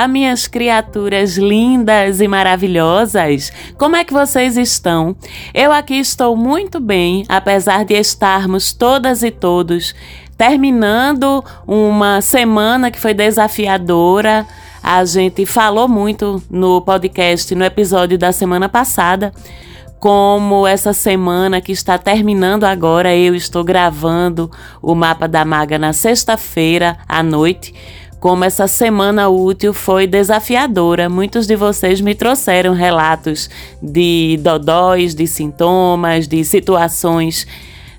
Olá, minhas criaturas lindas e maravilhosas! Como é que vocês estão? Eu aqui estou muito bem, apesar de estarmos todas e todos terminando uma semana que foi desafiadora. A gente falou muito no podcast, no episódio da semana passada, como essa semana que está terminando agora, eu estou gravando o mapa da maga na sexta-feira à noite como essa semana útil foi desafiadora. Muitos de vocês me trouxeram relatos de dodóis, de sintomas, de situações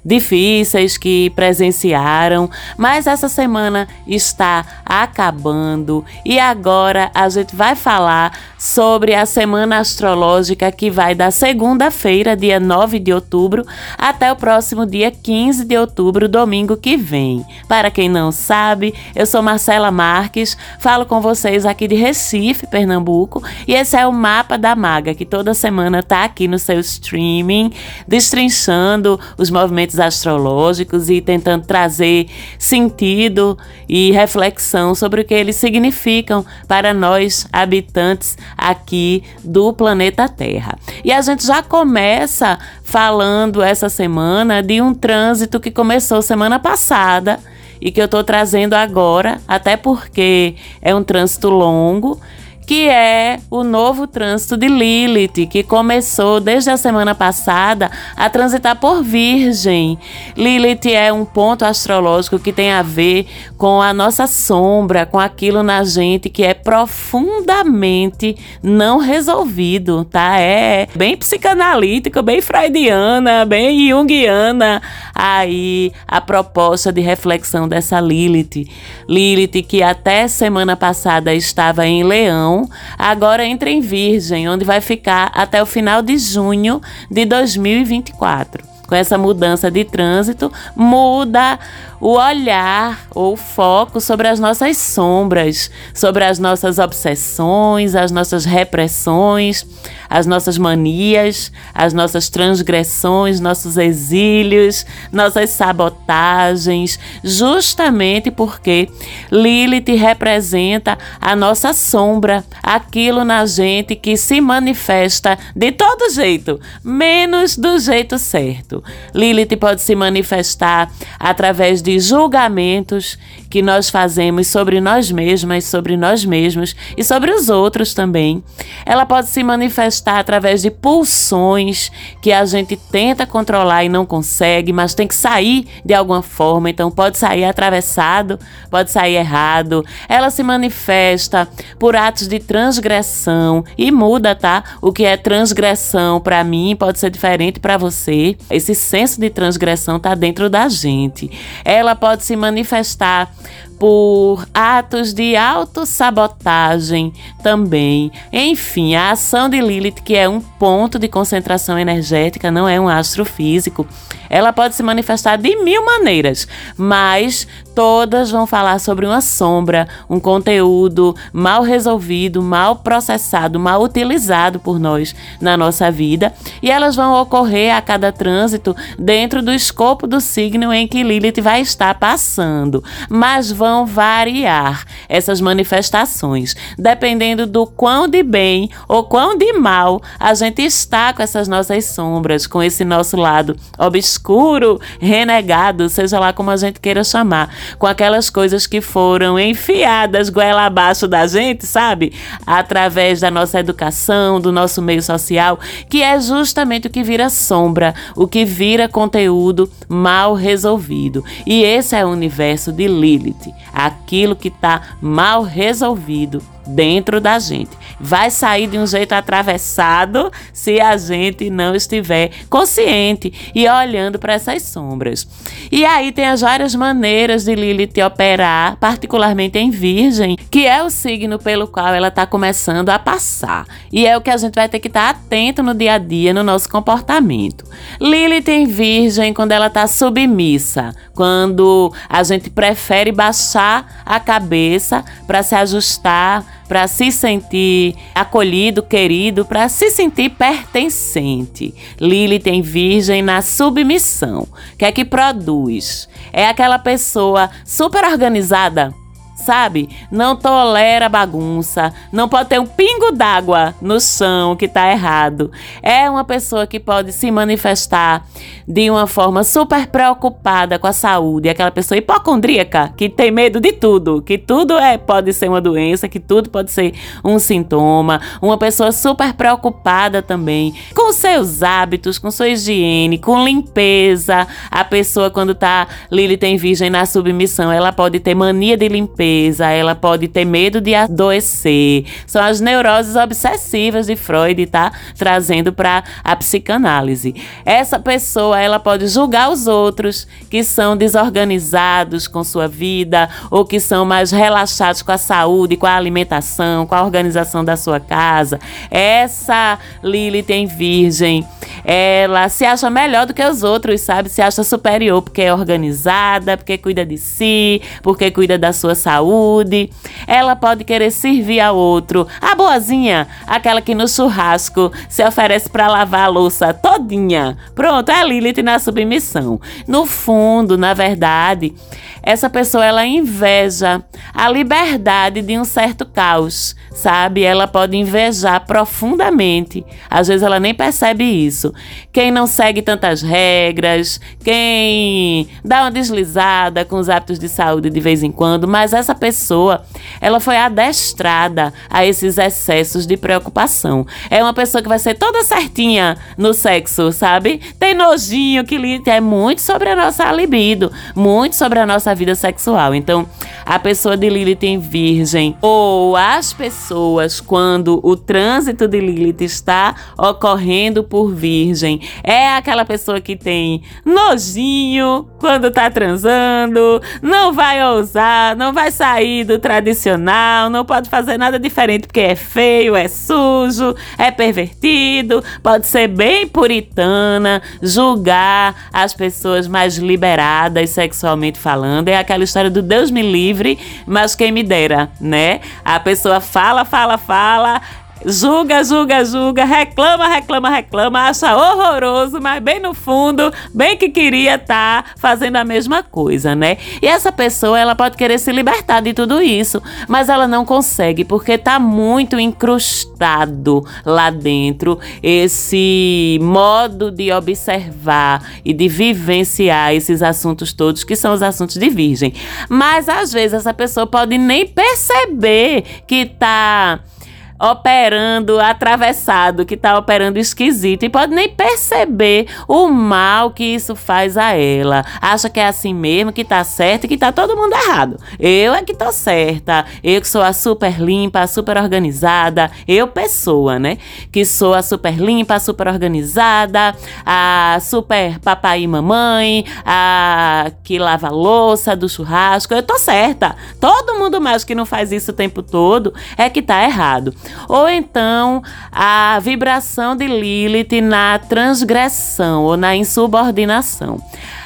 difíceis que presenciaram, mas essa semana está acabando e agora a gente vai falar sobre a semana astrológica que vai da segunda-feira, dia 9 de outubro, até o próximo dia 15 de outubro, domingo que vem. Para quem não sabe, eu sou Marcela Marques, falo com vocês aqui de Recife, Pernambuco, e esse é o mapa da maga que toda semana está aqui no seu streaming, destrinchando os movimentos astrológicos e tentando trazer sentido e reflexão sobre o que eles significam para nós habitantes aqui do planeta Terra. E a gente já começa falando essa semana de um trânsito que começou semana passada e que eu estou trazendo agora, até porque é um trânsito longo que é o novo trânsito de Lilith, que começou desde a semana passada a transitar por Virgem. Lilith é um ponto astrológico que tem a ver com a nossa sombra, com aquilo na gente que é profundamente não resolvido, tá? É bem psicanalítico, bem freudiana, bem junguiana aí a proposta de reflexão dessa Lilith. Lilith que até semana passada estava em Leão, agora entra em Virgem, onde vai ficar até o final de junho de 2024. Com essa mudança de trânsito, muda o olhar ou foco sobre as nossas sombras, sobre as nossas obsessões, as nossas repressões, as nossas manias, as nossas transgressões, nossos exílios, nossas sabotagens, justamente porque Lilith representa a nossa sombra, aquilo na gente que se manifesta de todo jeito, menos do jeito certo. Lilith pode se manifestar através de julgamentos que nós fazemos sobre nós mesmas, sobre nós mesmos e sobre os outros também. Ela pode se manifestar através de pulsões que a gente tenta controlar e não consegue, mas tem que sair de alguma forma. Então pode sair atravessado, pode sair errado. Ela se manifesta por atos de transgressão e muda, tá? O que é transgressão para mim pode ser diferente para você. Esse senso de transgressão tá dentro da gente. Ela pode se manifestar por atos de autossabotagem também. Enfim, a ação de Lilith, que é um ponto de concentração energética, não é um astrofísico, ela pode se manifestar de mil maneiras, mas todas vão falar sobre uma sombra, um conteúdo mal resolvido, mal processado, mal utilizado por nós na nossa vida, e elas vão ocorrer a cada trânsito dentro do escopo do signo em que Lilith vai estar passando, mas vão variar essas manifestações, dependendo do quão de bem ou quão de mal a gente está com essas nossas sombras, com esse nosso lado obscuro, renegado, seja lá como a gente queira chamar com aquelas coisas que foram enfiadas goela abaixo da gente, sabe? Através da nossa educação, do nosso meio social, que é justamente o que vira sombra, o que vira conteúdo mal resolvido. E esse é o universo de Lilith, aquilo que está mal resolvido dentro da gente. Vai sair de um jeito atravessado se a gente não estiver consciente e olhando para essas sombras. E aí tem as várias maneiras de Lilith operar, particularmente em Virgem, que é o signo pelo qual ela está começando a passar. E é o que a gente vai ter que estar tá atento no dia a dia, no nosso comportamento. Lilith em Virgem, quando ela está submissa, quando a gente prefere baixar a cabeça para se ajustar para se sentir acolhido, querido, para se sentir pertencente. Lili tem virgem na submissão. O que é que produz? É aquela pessoa super organizada sabe? Não tolera bagunça, não pode ter um pingo d'água no chão que tá errado. É uma pessoa que pode se manifestar de uma forma super preocupada com a saúde, aquela pessoa hipocondríaca que tem medo de tudo, que tudo é pode ser uma doença, que tudo pode ser um sintoma, uma pessoa super preocupada também com seus hábitos, com sua higiene, com limpeza. A pessoa quando tá Lili tem virgem na submissão, ela pode ter mania de limpeza, ela pode ter medo de adoecer. São as neuroses obsessivas de Freud, tá? Trazendo para a psicanálise. Essa pessoa, ela pode julgar os outros que são desorganizados com sua vida ou que são mais relaxados com a saúde, com a alimentação, com a organização da sua casa. Essa Lili tem virgem ela se acha melhor do que os outros, sabe? Se acha superior porque é organizada, porque cuida de si, porque cuida da sua saúde. Ela pode querer servir a outro. A boazinha, aquela que no churrasco se oferece para lavar a louça todinha. Pronto, é a Lilith na submissão. No fundo, na verdade, essa pessoa ela inveja a liberdade de um certo caos, sabe? Ela pode invejar profundamente. Às vezes ela nem percebe isso. Quem não segue tantas regras, quem dá uma deslizada com os hábitos de saúde de vez em quando, mas essa pessoa, ela foi adestrada a esses excessos de preocupação. É uma pessoa que vai ser toda certinha no sexo, sabe? Tem nojinho que é muito sobre a nossa libido, muito sobre a nossa vida sexual. Então, a pessoa de Lilith em Virgem ou as pessoas quando o trânsito de Lilith está ocorrendo por Virgem é aquela pessoa que tem nojinho quando tá transando, não vai ousar, não vai sair do tradicional, não pode fazer nada diferente porque é feio, é sujo, é pervertido, pode ser bem puritana, julgar as pessoas mais liberadas sexualmente falando. É aquela história do Deus me livre, mas quem me dera, né? A pessoa fala, fala, fala, julga, julga, julga, reclama, reclama, reclama, acha horroroso, mas bem no fundo, bem que queria estar tá fazendo a mesma coisa, né? E essa pessoa, ela pode querer se libertar de tudo isso, mas ela não consegue porque tá muito incrustado lá dentro esse modo de observar e de vivenciar esses assuntos todos que são os assuntos de virgem. Mas às vezes essa pessoa pode nem perceber que tá operando atravessado, que tá operando esquisito e pode nem perceber o mal que isso faz a ela. Acha que é assim mesmo, que tá certo e que tá todo mundo errado. Eu é que tô certa. Eu que sou a super limpa, a super organizada. Eu, pessoa, né? Que sou a super limpa, a super organizada, a super papai e mamãe, a que lava a louça do churrasco. Eu tô certa. Todo mundo mais que não faz isso o tempo todo é que tá errado ou então a vibração de Lilith na transgressão ou na insubordinação.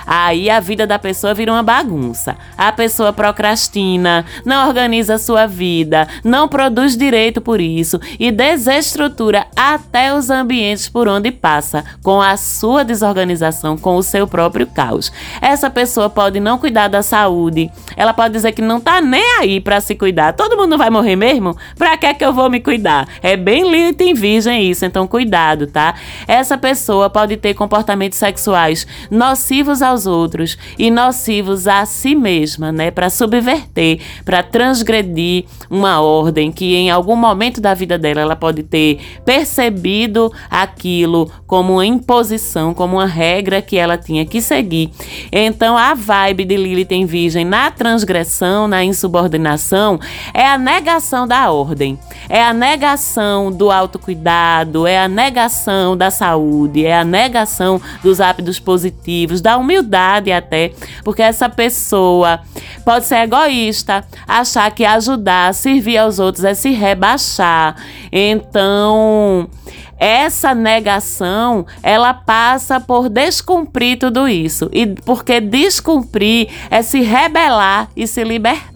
Aí a vida da pessoa vira uma bagunça. A pessoa procrastina, não organiza sua vida, não produz direito por isso e desestrutura até os ambientes por onde passa, com a sua desorganização, com o seu próprio caos. Essa pessoa pode não cuidar da saúde, ela pode dizer que não tá nem aí para se cuidar. Todo mundo vai morrer mesmo? Pra que é que eu vou me cuidar? É bem lindo em virgem isso, então cuidado, tá? Essa pessoa pode ter comportamentos sexuais nocivos ao aos outros e nocivos a si mesma, né, para subverter, para transgredir uma ordem que em algum momento da vida dela ela pode ter percebido aquilo como uma imposição, como uma regra que ela tinha que seguir. Então a vibe de Lilith em Virgem na transgressão, na insubordinação, é a negação da ordem, é a negação do autocuidado, é a negação da saúde, é a negação dos hábitos positivos, da humildade até, porque essa pessoa pode ser egoísta, achar que ajudar, servir aos outros é se rebaixar. Então, essa negação, ela passa por descumprir tudo isso. E porque descumprir é se rebelar e se libertar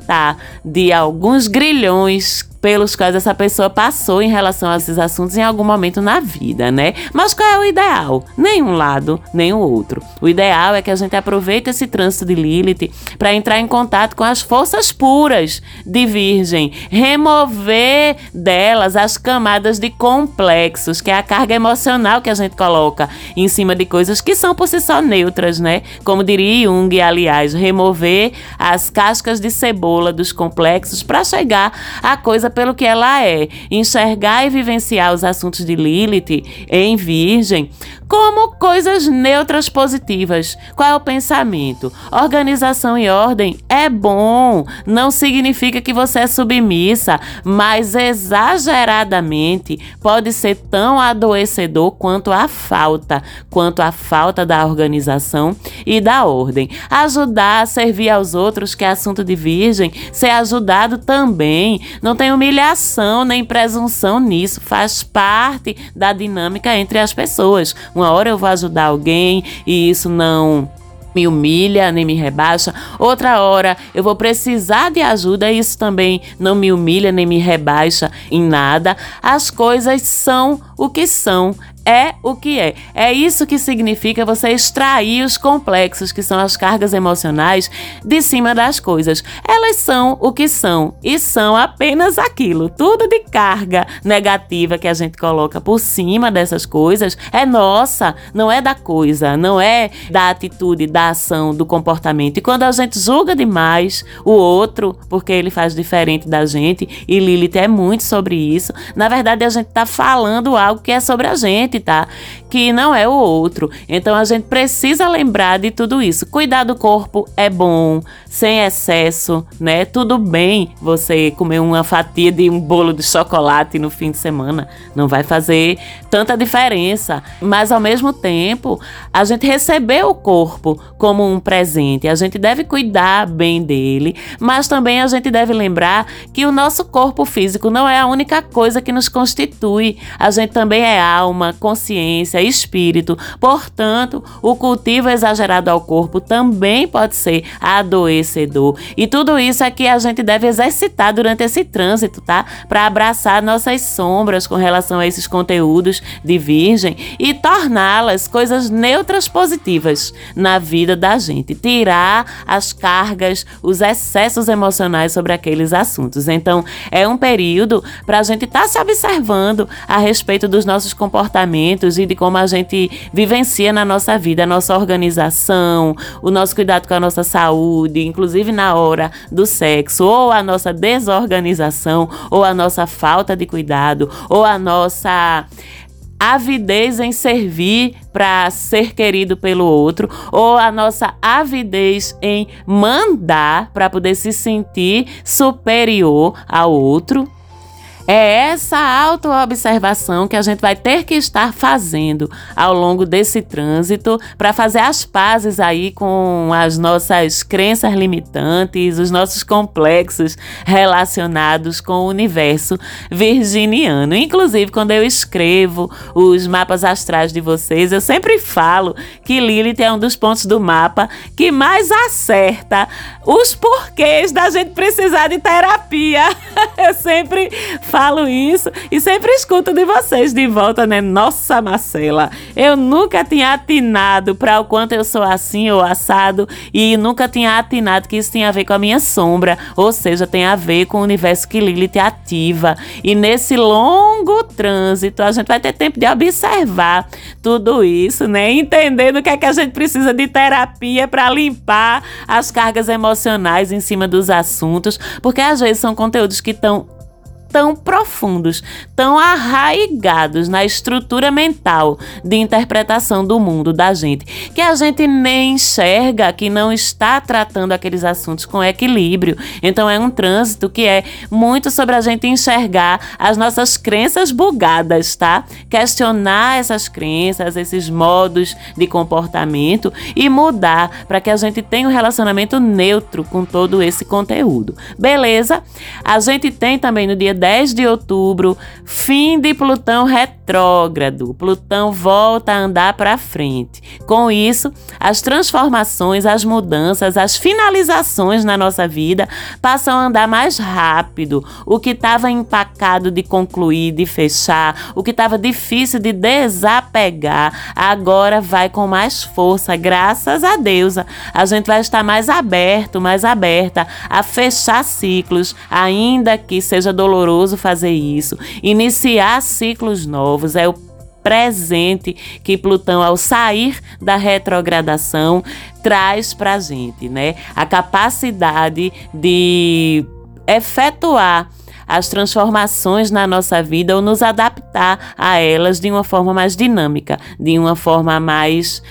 de alguns grilhões pelos quais essa pessoa passou em relação a esses assuntos em algum momento na vida, né? Mas qual é o ideal? Nenhum lado, nem o outro. O ideal é que a gente aproveite esse trânsito de Lilith para entrar em contato com as forças puras de Virgem, remover delas as camadas de complexos, que é a carga emocional que a gente coloca em cima de coisas que são por si só neutras, né? Como diria Jung, aliás, remover as cascas de cebola dos complexos para chegar à coisa pelo que ela é, enxergar e vivenciar os assuntos de Lilith em Virgem como coisas neutras positivas. Qual é o pensamento? Organização e ordem é bom, não significa que você é submissa, mas exageradamente pode ser tão adoecedor quanto a falta, quanto a falta da organização e da ordem. Ajudar a servir aos outros, que é assunto de virgem, ser ajudado também. Não tem humilhação nem presunção nisso, faz parte da dinâmica entre as pessoas uma hora eu vou ajudar alguém e isso não me humilha nem me rebaixa. Outra hora eu vou precisar de ajuda e isso também não me humilha nem me rebaixa em nada. As coisas são o que são é o que é. É isso que significa você extrair os complexos, que são as cargas emocionais, de cima das coisas. Elas são o que são e são apenas aquilo. Tudo de carga negativa que a gente coloca por cima dessas coisas é nossa, não é da coisa, não é da atitude, da ação, do comportamento. E quando a gente julga demais o outro, porque ele faz diferente da gente, e Lilith é muito sobre isso, na verdade a gente está falando algo que é sobre a gente tá? Que não é o outro. Então a gente precisa lembrar de tudo isso. Cuidar do corpo é bom, sem excesso, né? Tudo bem você comer uma fatia de um bolo de chocolate no fim de semana, não vai fazer tanta diferença. Mas ao mesmo tempo, a gente receber o corpo como um presente, a gente deve cuidar bem dele, mas também a gente deve lembrar que o nosso corpo físico não é a única coisa que nos constitui. A gente também é alma, consciência, espírito. Portanto, o cultivo exagerado ao corpo também pode ser adoecedor. E tudo isso é que a gente deve exercitar durante esse trânsito, tá? Para abraçar nossas sombras com relação a esses conteúdos de virgem e torná-las coisas neutras positivas na vida da gente. Tirar as cargas, os excessos emocionais sobre aqueles assuntos. Então, é um período para a gente estar tá se observando a respeito dos nossos comportamentos e de como a gente vivencia na nossa vida, a nossa organização, o nosso cuidado com a nossa saúde, inclusive na hora do sexo, ou a nossa desorganização, ou a nossa falta de cuidado, ou a nossa avidez em servir para ser querido pelo outro, ou a nossa avidez em mandar para poder se sentir superior ao outro. É essa autoobservação que a gente vai ter que estar fazendo ao longo desse trânsito para fazer as pazes aí com as nossas crenças limitantes, os nossos complexos relacionados com o universo virginiano. Inclusive, quando eu escrevo os mapas astrais de vocês, eu sempre falo que Lilith é um dos pontos do mapa que mais acerta os porquês da gente precisar de terapia. eu sempre falo falo isso e sempre escuto de vocês de volta, né? Nossa, Marcela, eu nunca tinha atinado para o quanto eu sou assim ou assado e nunca tinha atinado que isso tinha a ver com a minha sombra, ou seja, tem a ver com o universo que Lilith ativa. E nesse longo trânsito, a gente vai ter tempo de observar tudo isso, né? Entendendo o que é que a gente precisa de terapia para limpar as cargas emocionais em cima dos assuntos, porque às vezes são conteúdos que estão tão profundos, tão arraigados na estrutura mental de interpretação do mundo da gente, que a gente nem enxerga que não está tratando aqueles assuntos com equilíbrio. Então é um trânsito que é muito sobre a gente enxergar as nossas crenças bugadas, tá? Questionar essas crenças, esses modos de comportamento e mudar para que a gente tenha um relacionamento neutro com todo esse conteúdo. Beleza? A gente tem também no dia 10 de outubro, fim de Plutão retrógrado. Plutão volta a andar para frente. Com isso, as transformações, as mudanças, as finalizações na nossa vida passam a andar mais rápido. O que estava empacado de concluir, de fechar, o que estava difícil de desapegar, agora vai com mais força, graças a Deus. A gente vai estar mais aberto, mais aberta a fechar ciclos, ainda que seja doloroso fazer isso. Iniciar ciclos novos é o presente que Plutão, ao sair da retrogradação, traz para a gente, né? A capacidade de efetuar as transformações na nossa vida ou nos adaptar a elas de uma forma mais dinâmica, de uma forma mais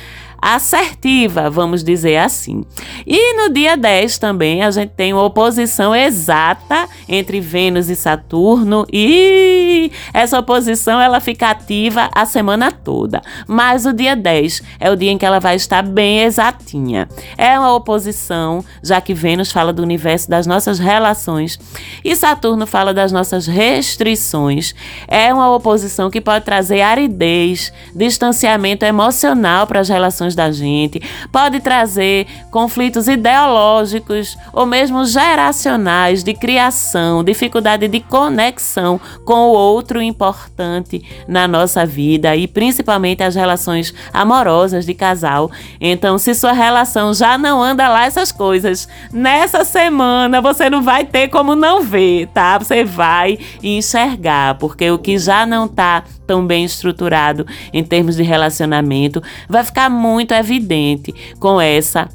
assertiva, vamos dizer assim. E no dia 10 também a gente tem uma oposição exata entre Vênus e Saturno e essa oposição ela fica ativa a semana toda. Mas o dia 10 é o dia em que ela vai estar bem exatinha. É uma oposição, já que Vênus fala do universo das nossas relações e Saturno fala das nossas restrições. É uma oposição que pode trazer aridez, distanciamento emocional para as relações da gente, pode trazer conflitos ideológicos ou mesmo geracionais de criação, dificuldade de conexão com o outro importante na nossa vida e principalmente as relações amorosas de casal. Então, se sua relação já não anda lá essas coisas, nessa semana você não vai ter como não ver, tá? Você vai enxergar, porque o que já não tá tão bem estruturado em termos de relacionamento vai ficar muito evidente com essa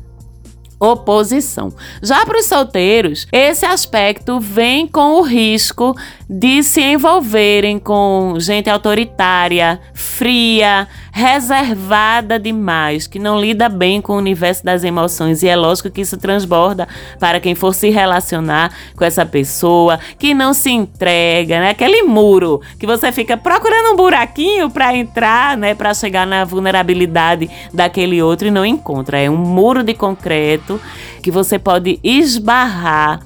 oposição. Já para os solteiros, esse aspecto vem com o risco de se envolverem com gente autoritária, fria, reservada demais, que não lida bem com o universo das emoções. E é lógico que isso transborda para quem for se relacionar com essa pessoa, que não se entrega, né? Aquele muro que você fica procurando um buraquinho para entrar, né? Para chegar na vulnerabilidade daquele outro e não encontra. É um muro de concreto que você pode esbarrar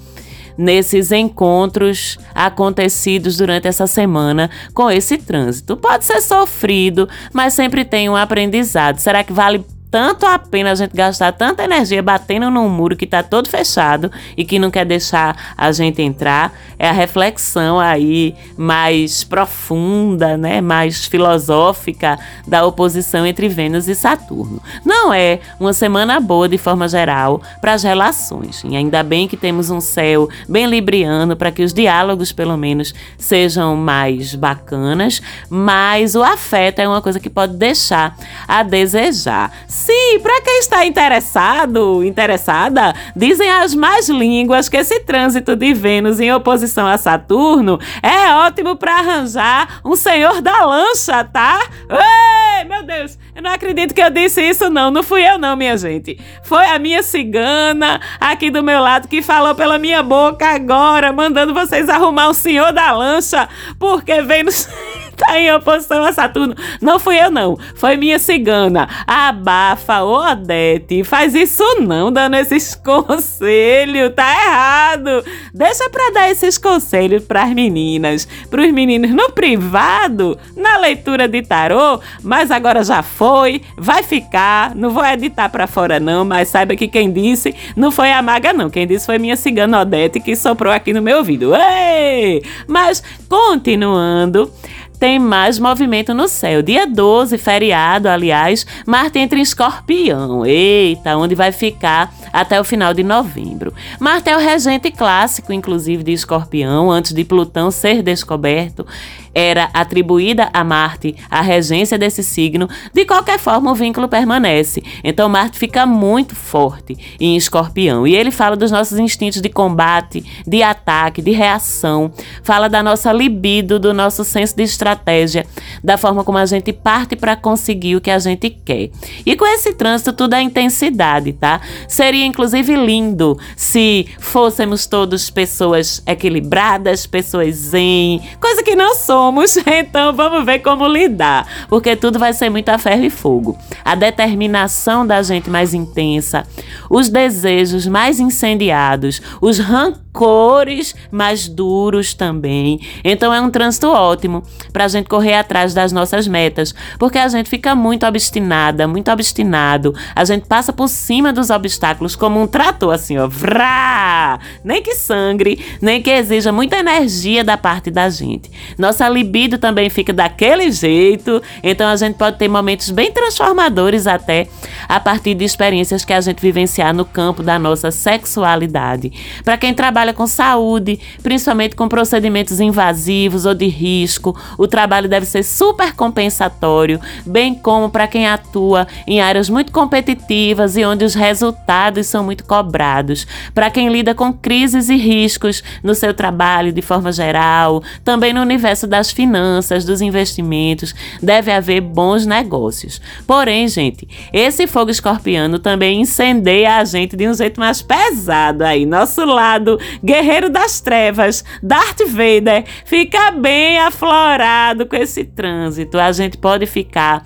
nesses encontros acontecidos durante essa semana com esse trânsito. Pode ser sofrido, mas sempre tem um aprendizado. Será que vale tanto a pena a gente gastar tanta energia batendo num muro que está todo fechado e que não quer deixar a gente entrar. É a reflexão aí mais profunda, né, mais filosófica da oposição entre Vênus e Saturno. Não é uma semana boa de forma geral para as relações. E ainda bem que temos um céu bem libriano para que os diálogos, pelo menos, sejam mais bacanas, mas o afeto é uma coisa que pode deixar a desejar Sim, para quem está interessado, interessada, dizem as mais línguas que esse trânsito de Vênus em oposição a Saturno é ótimo para arranjar um senhor da lancha, tá? Ei, meu Deus, eu não acredito que eu disse isso não, não fui eu não, minha gente. Foi a minha cigana aqui do meu lado que falou pela minha boca agora, mandando vocês arrumar um senhor da lancha, porque Vênus tá em oposição a Saturno. Não fui eu, não. Foi minha cigana. Abafa, Odete. Faz isso não, dando esses conselhos. Tá errado. Deixa pra dar esses conselhos pras meninas. Pros meninos no privado, na leitura de tarô. Mas agora já foi. Vai ficar. Não vou editar pra fora, não. Mas saiba que quem disse não foi a maga, não. Quem disse foi minha cigana Odete que soprou aqui no meu ouvido. Ei! Mas continuando tem mais movimento no céu. Dia 12, feriado, aliás, Marte entra em escorpião. Eita, onde vai ficar até o final de novembro. Marte é o regente clássico, inclusive, de escorpião, antes de Plutão ser descoberto era atribuída a Marte a regência desse signo, de qualquer forma o vínculo permanece. Então Marte fica muito forte em Escorpião e ele fala dos nossos instintos de combate, de ataque, de reação, fala da nossa libido, do nosso senso de estratégia, da forma como a gente parte para conseguir o que a gente quer. E com esse trânsito tudo é intensidade, tá? Seria inclusive lindo se fôssemos todos pessoas equilibradas, pessoas zen, coisa que não somos somos, então vamos ver como lidar, porque tudo vai ser muito a ferro e fogo. A determinação da gente mais intensa, os desejos mais incendiados, os rancores cores, mas duros também. Então é um trânsito ótimo para a gente correr atrás das nossas metas, porque a gente fica muito obstinada, muito obstinado. A gente passa por cima dos obstáculos como um trator, assim, ó, vrá! Nem que sangre, nem que exija muita energia da parte da gente. Nossa libido também fica daquele jeito, então a gente pode ter momentos bem transformadores até a partir de experiências que a gente vivenciar no campo da nossa sexualidade. Para quem trabalha com saúde, principalmente com procedimentos invasivos ou de risco, o trabalho deve ser super compensatório, bem como para quem atua em áreas muito competitivas e onde os resultados são muito cobrados. Para quem lida com crises e riscos no seu trabalho de forma geral, também no universo das finanças, dos investimentos, deve haver bons negócios. Porém, gente, esse fogo escorpiano também incendeia a gente de um jeito mais pesado aí. Nosso lado guerreiro das trevas, Darth Vader, fica bem aflorado com esse trânsito. A gente pode ficar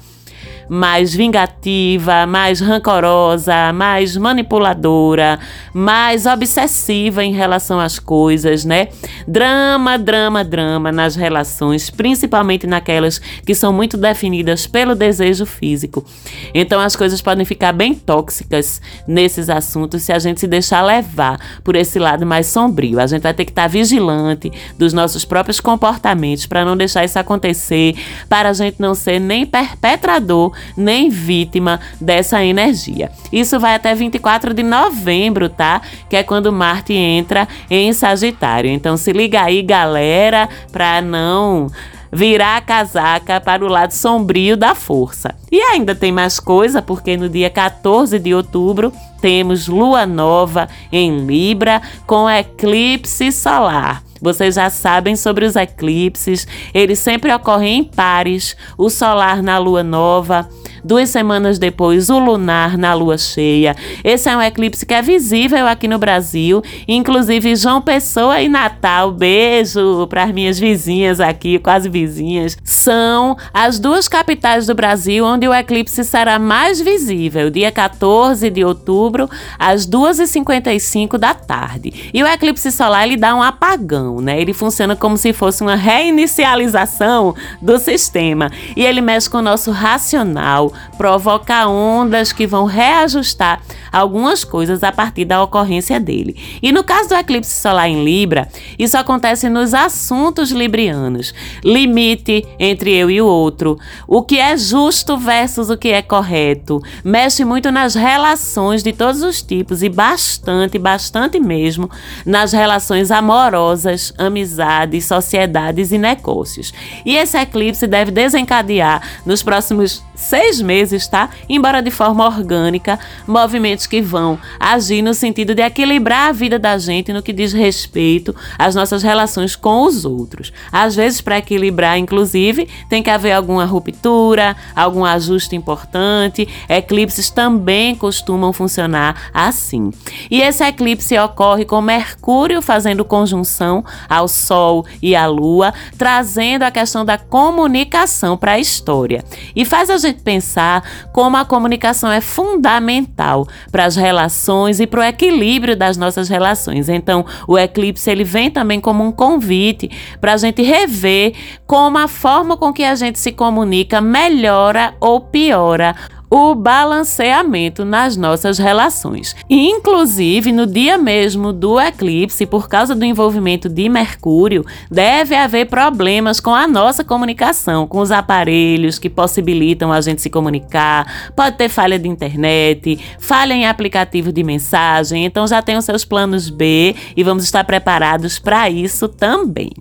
mais vingativa, mais rancorosa, mais manipuladora, mais obsessiva em relação às coisas, né? Drama, drama, drama nas relações, principalmente naquelas que são muito definidas pelo desejo físico. Então as coisas podem ficar bem tóxicas nesses assuntos se a gente se deixar levar por esse lado mais sombrio. A gente vai ter que estar vigilante dos nossos próprios comportamentos para não deixar isso acontecer, para a gente não ser nem perpetrador nem vítima dessa energia. Isso vai até 24 de novembro, tá? Que é quando Marte entra em Sagitário. Então se liga aí, galera, para não virar a casaca para o lado sombrio da força. E ainda tem mais coisa, porque no dia 14 de outubro temos lua nova em Libra com eclipse solar. Vocês já sabem sobre os eclipses, eles sempre ocorrem em pares, o solar na lua nova Duas semanas depois, o lunar na lua cheia. Esse é um eclipse que é visível aqui no Brasil, inclusive João Pessoa e Natal. Beijo para as minhas vizinhas aqui, quase vizinhas. São as duas capitais do Brasil onde o eclipse será mais visível, dia 14 de outubro, às 2h55 da tarde. E o eclipse solar ele dá um apagão, né? Ele funciona como se fosse uma reinicialização do sistema e ele mexe com o nosso racional, provoca ondas que vão reajustar algumas coisas a partir da ocorrência dele. E no caso do eclipse solar em Libra, isso acontece nos assuntos librianos. Limite entre eu e o outro, o que é justo versus o que é correto. Mexe muito nas relações de todos os tipos e bastante, bastante mesmo nas relações amorosas, amizades, sociedades e negócios. E esse eclipse deve desencadear nos próximos seis meses, tá? Embora de forma orgânica, movimentos que vão agir no sentido de equilibrar a vida da gente no que diz respeito às nossas relações com os outros. Às vezes, para equilibrar, inclusive, tem que haver alguma ruptura, algum ajuste importante. Eclipses também costumam funcionar assim. E esse eclipse ocorre com Mercúrio fazendo conjunção ao Sol e à Lua, trazendo a questão da comunicação para a história. E faz a gente pensar como a comunicação é fundamental para as relações e para o equilíbrio das nossas relações. Então, o eclipse ele vem também como um convite para a gente rever como a forma com que a gente se comunica melhora ou piora o balanceamento nas nossas relações. Inclusive, no dia mesmo do eclipse, por causa do envolvimento de Mercúrio, deve haver problemas com a nossa comunicação, com os aparelhos que possibilitam a gente se comunicar. Pode ter falha de internet, falha em aplicativo de mensagem, então já tem os seus planos B e vamos estar preparados para isso também.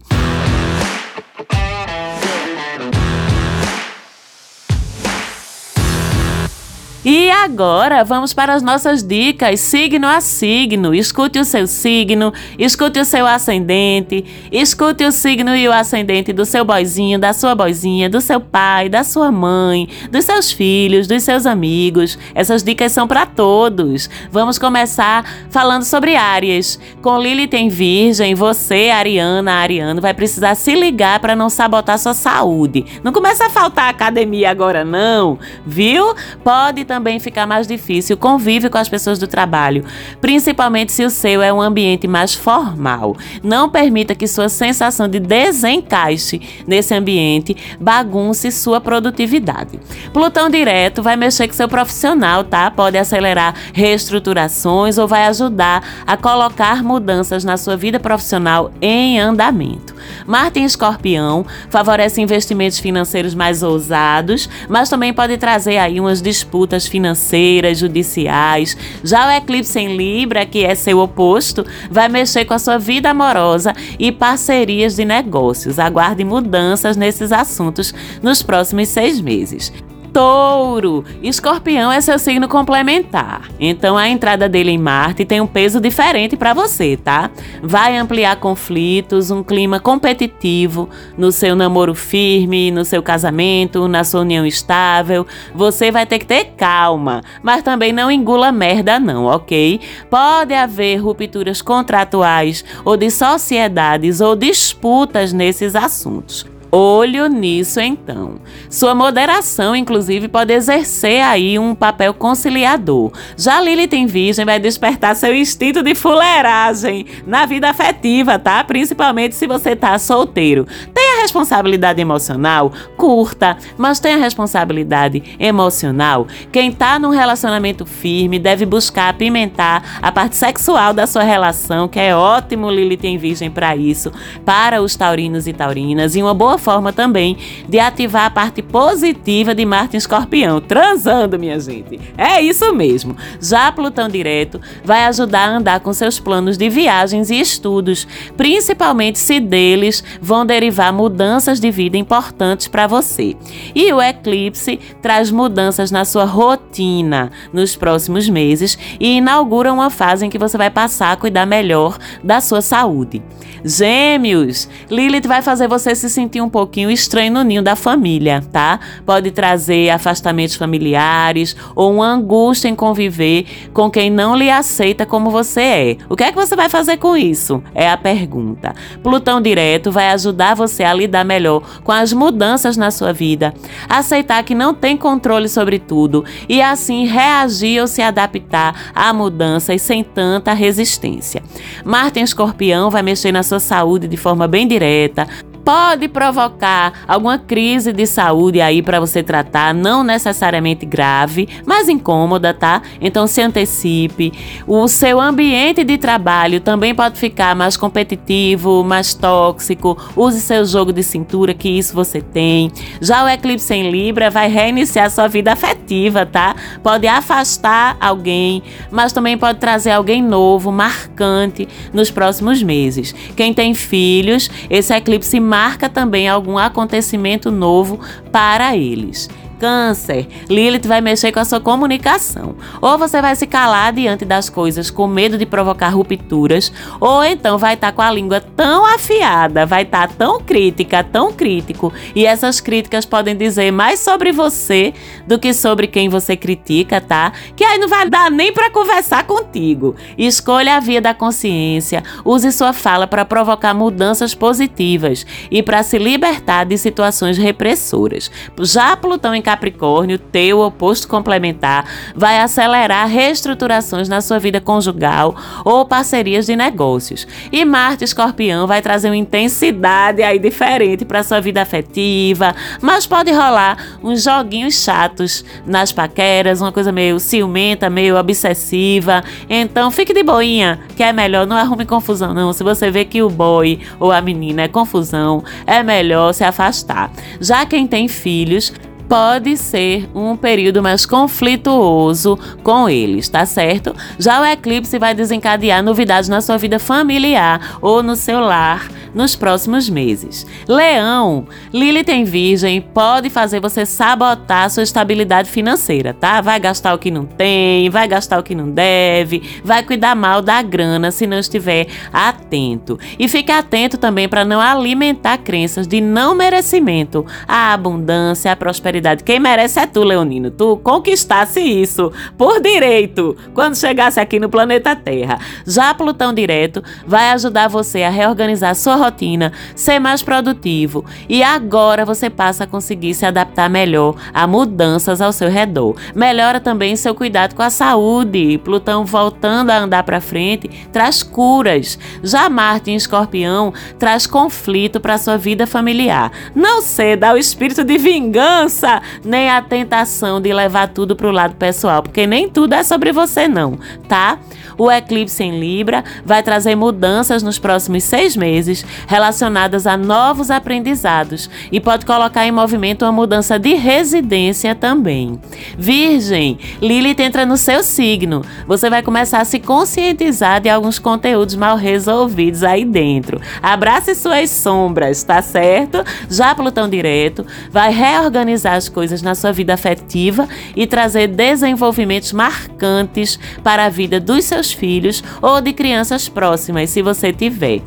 E agora vamos para as nossas dicas, signo a signo. Escute o seu signo, escute o seu ascendente, escute o signo e o ascendente do seu boizinho, da sua boizinha, do seu pai, da sua mãe, dos seus filhos, dos seus amigos. Essas dicas são para todos. Vamos começar falando sobre Áries. Com Lili tem Virgem, você, Ariana, Ariano, vai precisar se ligar para não sabotar sua saúde. Não começa a faltar academia agora não, viu? Pode também ficar mais difícil o convívio com as pessoas do trabalho, principalmente se o seu é um ambiente mais formal. Não permita que sua sensação de desencaixe nesse ambiente bagunce sua produtividade. Plutão direto vai mexer com seu profissional, tá? Pode acelerar reestruturações ou vai ajudar a colocar mudanças na sua vida profissional em andamento. Marte em Escorpião favorece investimentos financeiros mais ousados, mas também pode trazer aí umas disputas financeiras, judiciais. Já o eclipse em Libra, que é seu oposto, vai mexer com a sua vida amorosa e parcerias de negócios. Aguarde mudanças nesses assuntos nos próximos seis meses. Touro! Escorpião é seu signo complementar. Então a entrada dele em Marte tem um peso diferente para você, tá? Vai ampliar conflitos, um clima competitivo no seu namoro firme, no seu casamento, na sua união estável. Você vai ter que ter calma, mas também não engula merda não, ok? Pode haver rupturas contratuais ou de sociedades ou disputas nesses assuntos. Olho nisso então. Sua moderação, inclusive, pode exercer aí um papel conciliador. Já Lilith em Virgem vai despertar seu instinto de fuleiragem na vida afetiva, tá? Principalmente se você tá solteiro. Tem a responsabilidade emocional? Curta, mas tem a responsabilidade emocional. Quem tá num relacionamento firme deve buscar apimentar a parte sexual da sua relação, que é ótimo Lilith em Virgem para isso, para os taurinos e taurinas, e uma boa forma também de ativar a parte positiva de Marte em Escorpião, transando, minha gente. É isso mesmo. Já Plutão direto vai ajudar a andar com seus planos de viagens e estudos, principalmente se deles vão derivar mudanças de vida importantes para você. E o eclipse traz mudanças na sua rotina nos próximos meses e inaugura uma fase em que você vai passar a cuidar melhor da sua saúde. Gêmeos, Lilith vai fazer você se sentir um pouquinho estranho no ninho da família, tá? Pode trazer afastamentos familiares ou uma angústia em conviver com quem não lhe aceita como você é. O que é que você vai fazer com isso? É a pergunta. Plutão direto vai ajudar você a lidar melhor com as mudanças na sua vida, aceitar que não tem controle sobre tudo e assim reagir ou se adaptar a mudanças sem tanta resistência. Marte em Escorpião vai mexer na sua saúde de forma bem direta, pode provocar alguma crise de saúde aí para você tratar, não necessariamente grave, mas incômoda, tá? Então se antecipe. O seu ambiente de trabalho também pode ficar mais competitivo, mais tóxico. Use seu jogo de cintura, que isso você tem. Já o eclipse em Libra vai reiniciar sua vida afetiva, tá? Pode afastar alguém, mas também pode trazer alguém novo, marcante nos próximos meses. Quem tem filhos, esse eclipse marca também algum acontecimento novo para eles. Câncer, Lilith vai mexer com a sua comunicação. Ou você vai se calar diante das coisas com medo de provocar rupturas, ou então vai estar tá com a língua tão afiada, vai estar tá tão crítica, tão crítico, e essas críticas podem dizer mais sobre você do que sobre quem você critica, tá? Que aí não vai dar nem para conversar contigo. Escolha a via da consciência, use sua fala para provocar mudanças positivas e para se libertar de situações repressoras. Já Plutão em Capricórnio, teu oposto complementar, vai acelerar reestruturações na sua vida conjugal ou parcerias de negócios. E Marte Escorpião vai trazer uma intensidade aí diferente para sua vida afetiva, mas pode rolar uns joguinhos chatos nas paqueras, uma coisa meio ciumenta, meio obsessiva. Então fique de boinha, que é melhor, não arrume confusão não. Se você vê que o boy ou a menina é confusão, é melhor se afastar. Já quem tem filhos, pode ser um período mais conflituoso com eles, tá certo? Já o eclipse vai desencadear novidades na sua vida familiar ou no seu lar nos próximos meses. Leão, Lilith em Virgem pode fazer você sabotar sua estabilidade financeira, tá? Vai gastar o que não tem, vai gastar o que não deve, vai cuidar mal da grana se não estiver atento. E fique atento também para não alimentar crenças de não merecimento, a abundância, a prosperidade prosperidade. Quem merece é tu, Leonino. Tu conquistasse isso por direito quando chegasse aqui no planeta Terra. Já Plutão direto vai ajudar você a reorganizar sua rotina, ser mais produtivo e agora você passa a conseguir se adaptar melhor a mudanças ao seu redor. Melhora também seu cuidado com a saúde. Plutão voltando a andar para frente traz curas. Já Marte em Escorpião traz conflito para sua vida familiar. Não ceda ao espírito de vingança, nem a tentação de levar tudo para o lado pessoal, porque nem tudo é sobre você não, tá? O eclipse em Libra vai trazer mudanças nos próximos seis meses relacionadas a novos aprendizados e pode colocar em movimento uma mudança de residência também. Virgem, Lilith entra no seu signo. Você vai começar a se conscientizar de alguns conteúdos mal resolvidos aí dentro. Abrace suas sombras, tá certo? Já Plutão direto vai reorganizar as coisas na sua vida afetiva e trazer desenvolvimentos marcantes para a vida dos seus filhos ou de crianças próximas, se você tiver.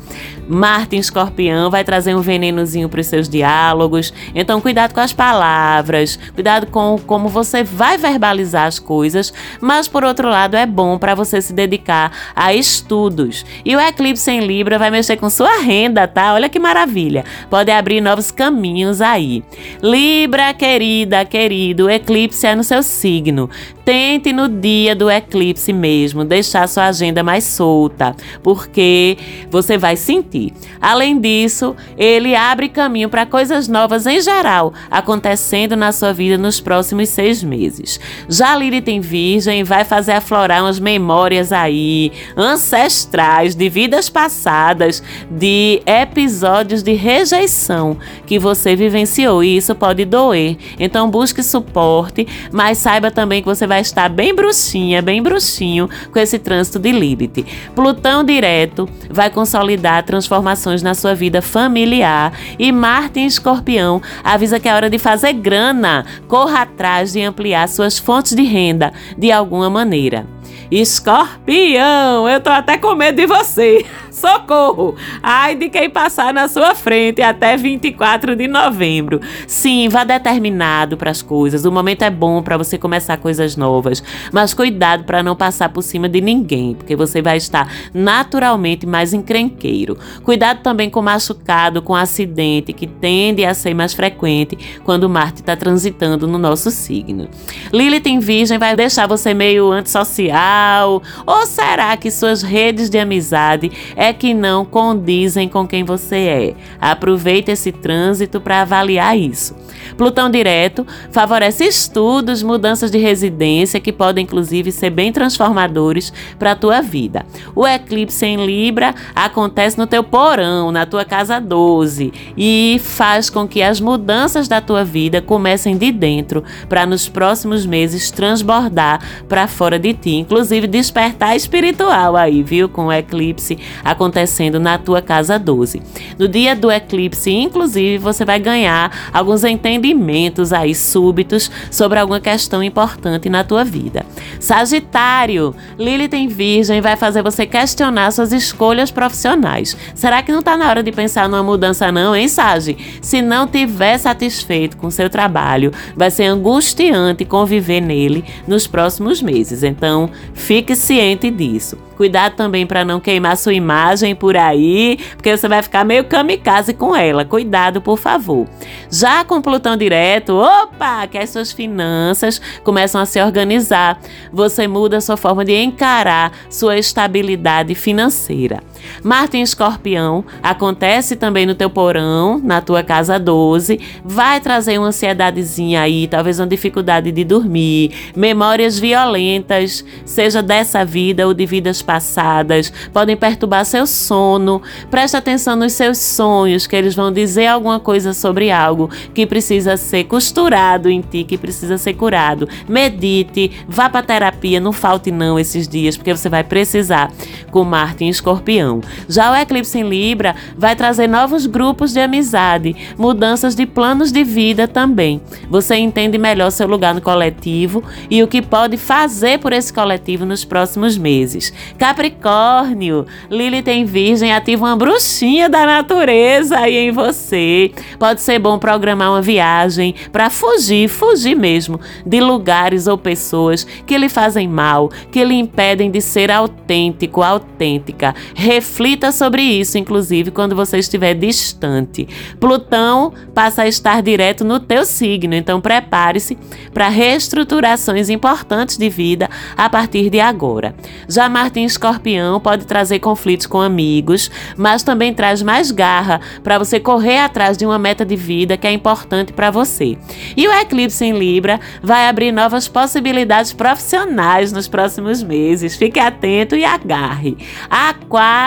Marte em Escorpião vai trazer um venenozinho para os seus diálogos, então cuidado com as palavras, cuidado com como você vai verbalizar as coisas, mas por outro lado é bom para você se dedicar a estudos. E o eclipse em Libra vai mexer com sua renda, tá? Olha que maravilha. Pode abrir novos caminhos aí. Libra, querida, querido, o eclipse é no seu signo. Tente no dia do eclipse mesmo deixar sua agenda mais solta, porque você vai sentir. Além disso, ele abre caminho para coisas novas em geral acontecendo na sua vida nos próximos seis meses. Já Lilith em Virgem vai fazer aflorar umas memórias aí ancestrais de vidas passadas, de episódios de rejeição que você vivenciou e isso pode doer. Então busque suporte, mas saiba também que você vai vai estar bem bruxinha, bem bruxinho com esse trânsito de Lilith. Plutão direto vai consolidar transformações na sua vida familiar e Marte em Escorpião avisa que é hora de fazer grana. Corra atrás de ampliar suas fontes de renda de alguma maneira. Escorpião, eu tô até com medo de você. Socorro! Ai de quem passar na sua frente até 24 de novembro. Sim, vá determinado para as coisas. O momento é bom para você começar coisas novas, mas cuidado para não passar por cima de ninguém, porque você vai estar naturalmente mais encrenqueiro. Cuidado também com machucado, com acidente, que tende a ser mais frequente quando Marte está transitando no nosso signo. Lilith em Virgem vai deixar você meio antissocial, ou será que suas redes de amizade é que não condizem com quem você é. Aproveite esse trânsito para avaliar isso. Plutão direto favorece estudos, mudanças de residência que podem inclusive ser bem transformadores para a tua vida. O eclipse em Libra acontece no teu porão, na tua casa 12 e faz com que as mudanças da tua vida comecem de dentro para nos próximos meses transbordar para fora de ti, inclusive despertar espiritual aí, viu? Com o eclipse acontecendo na tua casa 12. No dia do eclipse, inclusive, você vai ganhar alguns entendimentos aí súbitos sobre alguma questão importante na tua vida. Sagitário, Lilith em Virgem vai fazer você questionar suas escolhas profissionais. Será que não está na hora de pensar numa mudança não, hein, Sagi? Se não tiver satisfeito com seu trabalho, vai ser angustiante conviver nele nos próximos meses. Então, fique ciente disso. Cuidado também para não queimar sua imagem por aí, porque você vai ficar meio kamikaze com ela. Cuidado, por favor. Já com Plutão direto, opa, que as suas finanças começam a se organizar. Você muda sua forma de encarar sua estabilidade financeira. Marte em Escorpião acontece também no teu porão, na tua casa 12, vai trazer uma ansiedadezinha aí, talvez uma dificuldade de dormir, memórias violentas, seja dessa vida ou de vidas passadas, podem perturbar seu sono. Preste atenção nos seus sonhos, que eles vão dizer alguma coisa sobre algo que precisa ser costurado em ti, que precisa ser curado. Medite, vá para terapia, não falte não esses dias, porque você vai precisar com Marte em Escorpião. Já o eclipse em Libra vai trazer novos grupos de amizade, mudanças de planos de vida também. Você entende melhor seu lugar no coletivo e o que pode fazer por esse coletivo nos próximos meses. Capricórnio, Lili tem Virgem ativa uma bruxinha da natureza aí em você. Pode ser bom programar uma viagem para fugir, fugir mesmo de lugares ou pessoas que lhe fazem mal, que lhe impedem de ser autêntico, autêntica. Reflita sobre isso, inclusive, quando você estiver distante. Plutão passa a estar direto no teu signo, então prepare-se para reestruturações importantes de vida a partir de agora. Já Marte em Escorpião pode trazer conflitos com amigos, mas também traz mais garra para você correr atrás de uma meta de vida que é importante para você. E o eclipse em Libra vai abrir novas possibilidades profissionais nos próximos meses. Fique atento e agarre. Aquário,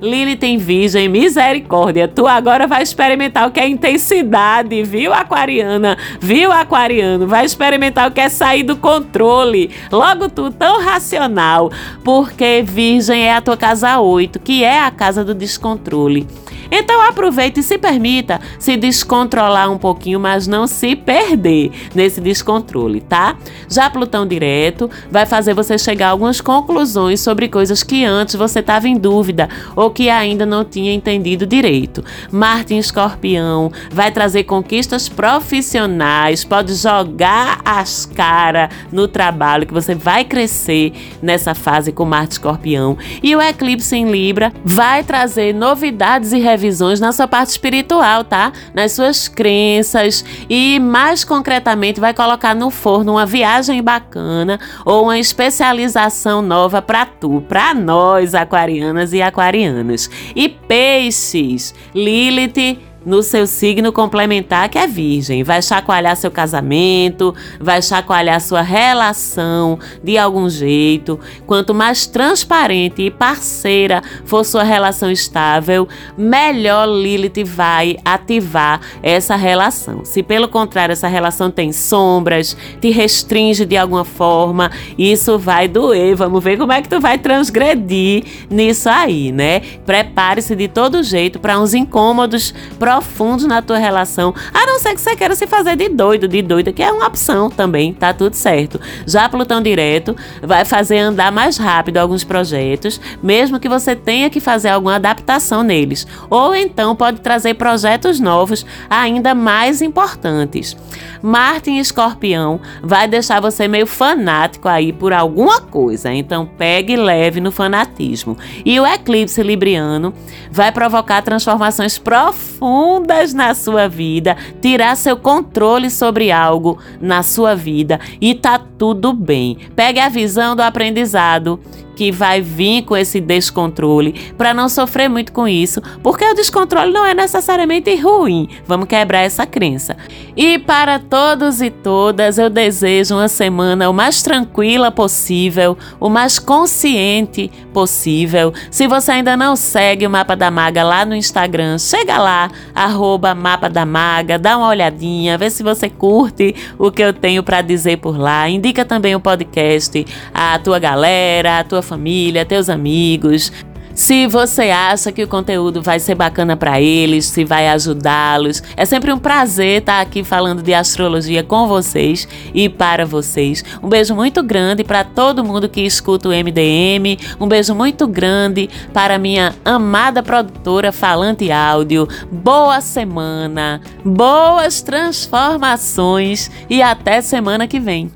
Lili tem virgem, misericórdia. Tu agora vai experimentar o que é intensidade, viu, aquariana? Viu, aquariano? Vai experimentar o que é sair do controle. Logo tu, tão racional, porque virgem é a tua casa 8, que é a casa do descontrole. Então aproveite e se permita se descontrolar um pouquinho, mas não se perder nesse descontrole, tá? Já Plutão direto vai fazer você chegar a algumas conclusões sobre coisas que antes você estava em dúvida ou que ainda não tinha entendido direito. Marte em Escorpião vai trazer conquistas profissionais, pode jogar as caras no trabalho que você vai crescer nessa fase com Marte Escorpião. E o eclipse em Libra vai trazer novidades e revisões na sua parte espiritual, tá? Nas suas crenças e mais concretamente vai colocar no forno uma viagem bacana ou uma especialização nova para tu, para nós aquarianas e aquarianos. E peixes, Lilith no seu signo complementar, que é Virgem. Vai chacoalhar seu casamento, vai chacoalhar sua relação de algum jeito. Quanto mais transparente e parceira for sua relação estável, melhor Lilith vai ativar essa relação. Se pelo contrário essa relação tem sombras, te restringe de alguma forma, isso vai doer. Vamos ver como é que tu vai transgredir nisso aí, né? Prepare-se de todo jeito para uns incômodos profundos na tua relação, a não ser que você queira se fazer de doido, de doida, que é uma opção também, tá tudo certo. Já Plutão direto vai fazer andar mais rápido alguns projetos, mesmo que você tenha que fazer alguma adaptação neles, ou então pode trazer projetos novos ainda mais importantes. Marte em Escorpião vai deixar você meio fanático aí por alguma coisa, então pegue leve no fanatismo. E o eclipse libriano vai provocar transformações profundas profundas na sua vida, tirar seu controle sobre algo na sua vida e tá tudo bem. Pegue a visão do aprendizado que vai vir com esse descontrole, para não sofrer muito com isso, porque o descontrole não é necessariamente ruim. Vamos quebrar essa crença. E para todos e todas, eu desejo uma semana o mais tranquila possível, o mais consciente possível. Se você ainda não segue o Mapa da Maga lá no Instagram, chega lá, arroba Mapa da Maga, dá uma olhadinha, vê se você curte o que eu tenho para dizer por lá. Indica também o podcast à tua galera, à tua família, teus amigos. Se você acha que o conteúdo vai ser bacana para eles, se vai ajudá-los, é sempre um prazer estar aqui falando de astrologia com vocês e para vocês. Um beijo muito grande para todo mundo que escuta o MDM. Um beijo muito grande para minha amada produtora Falante Áudio. Boa semana, boas transformações e até semana que vem.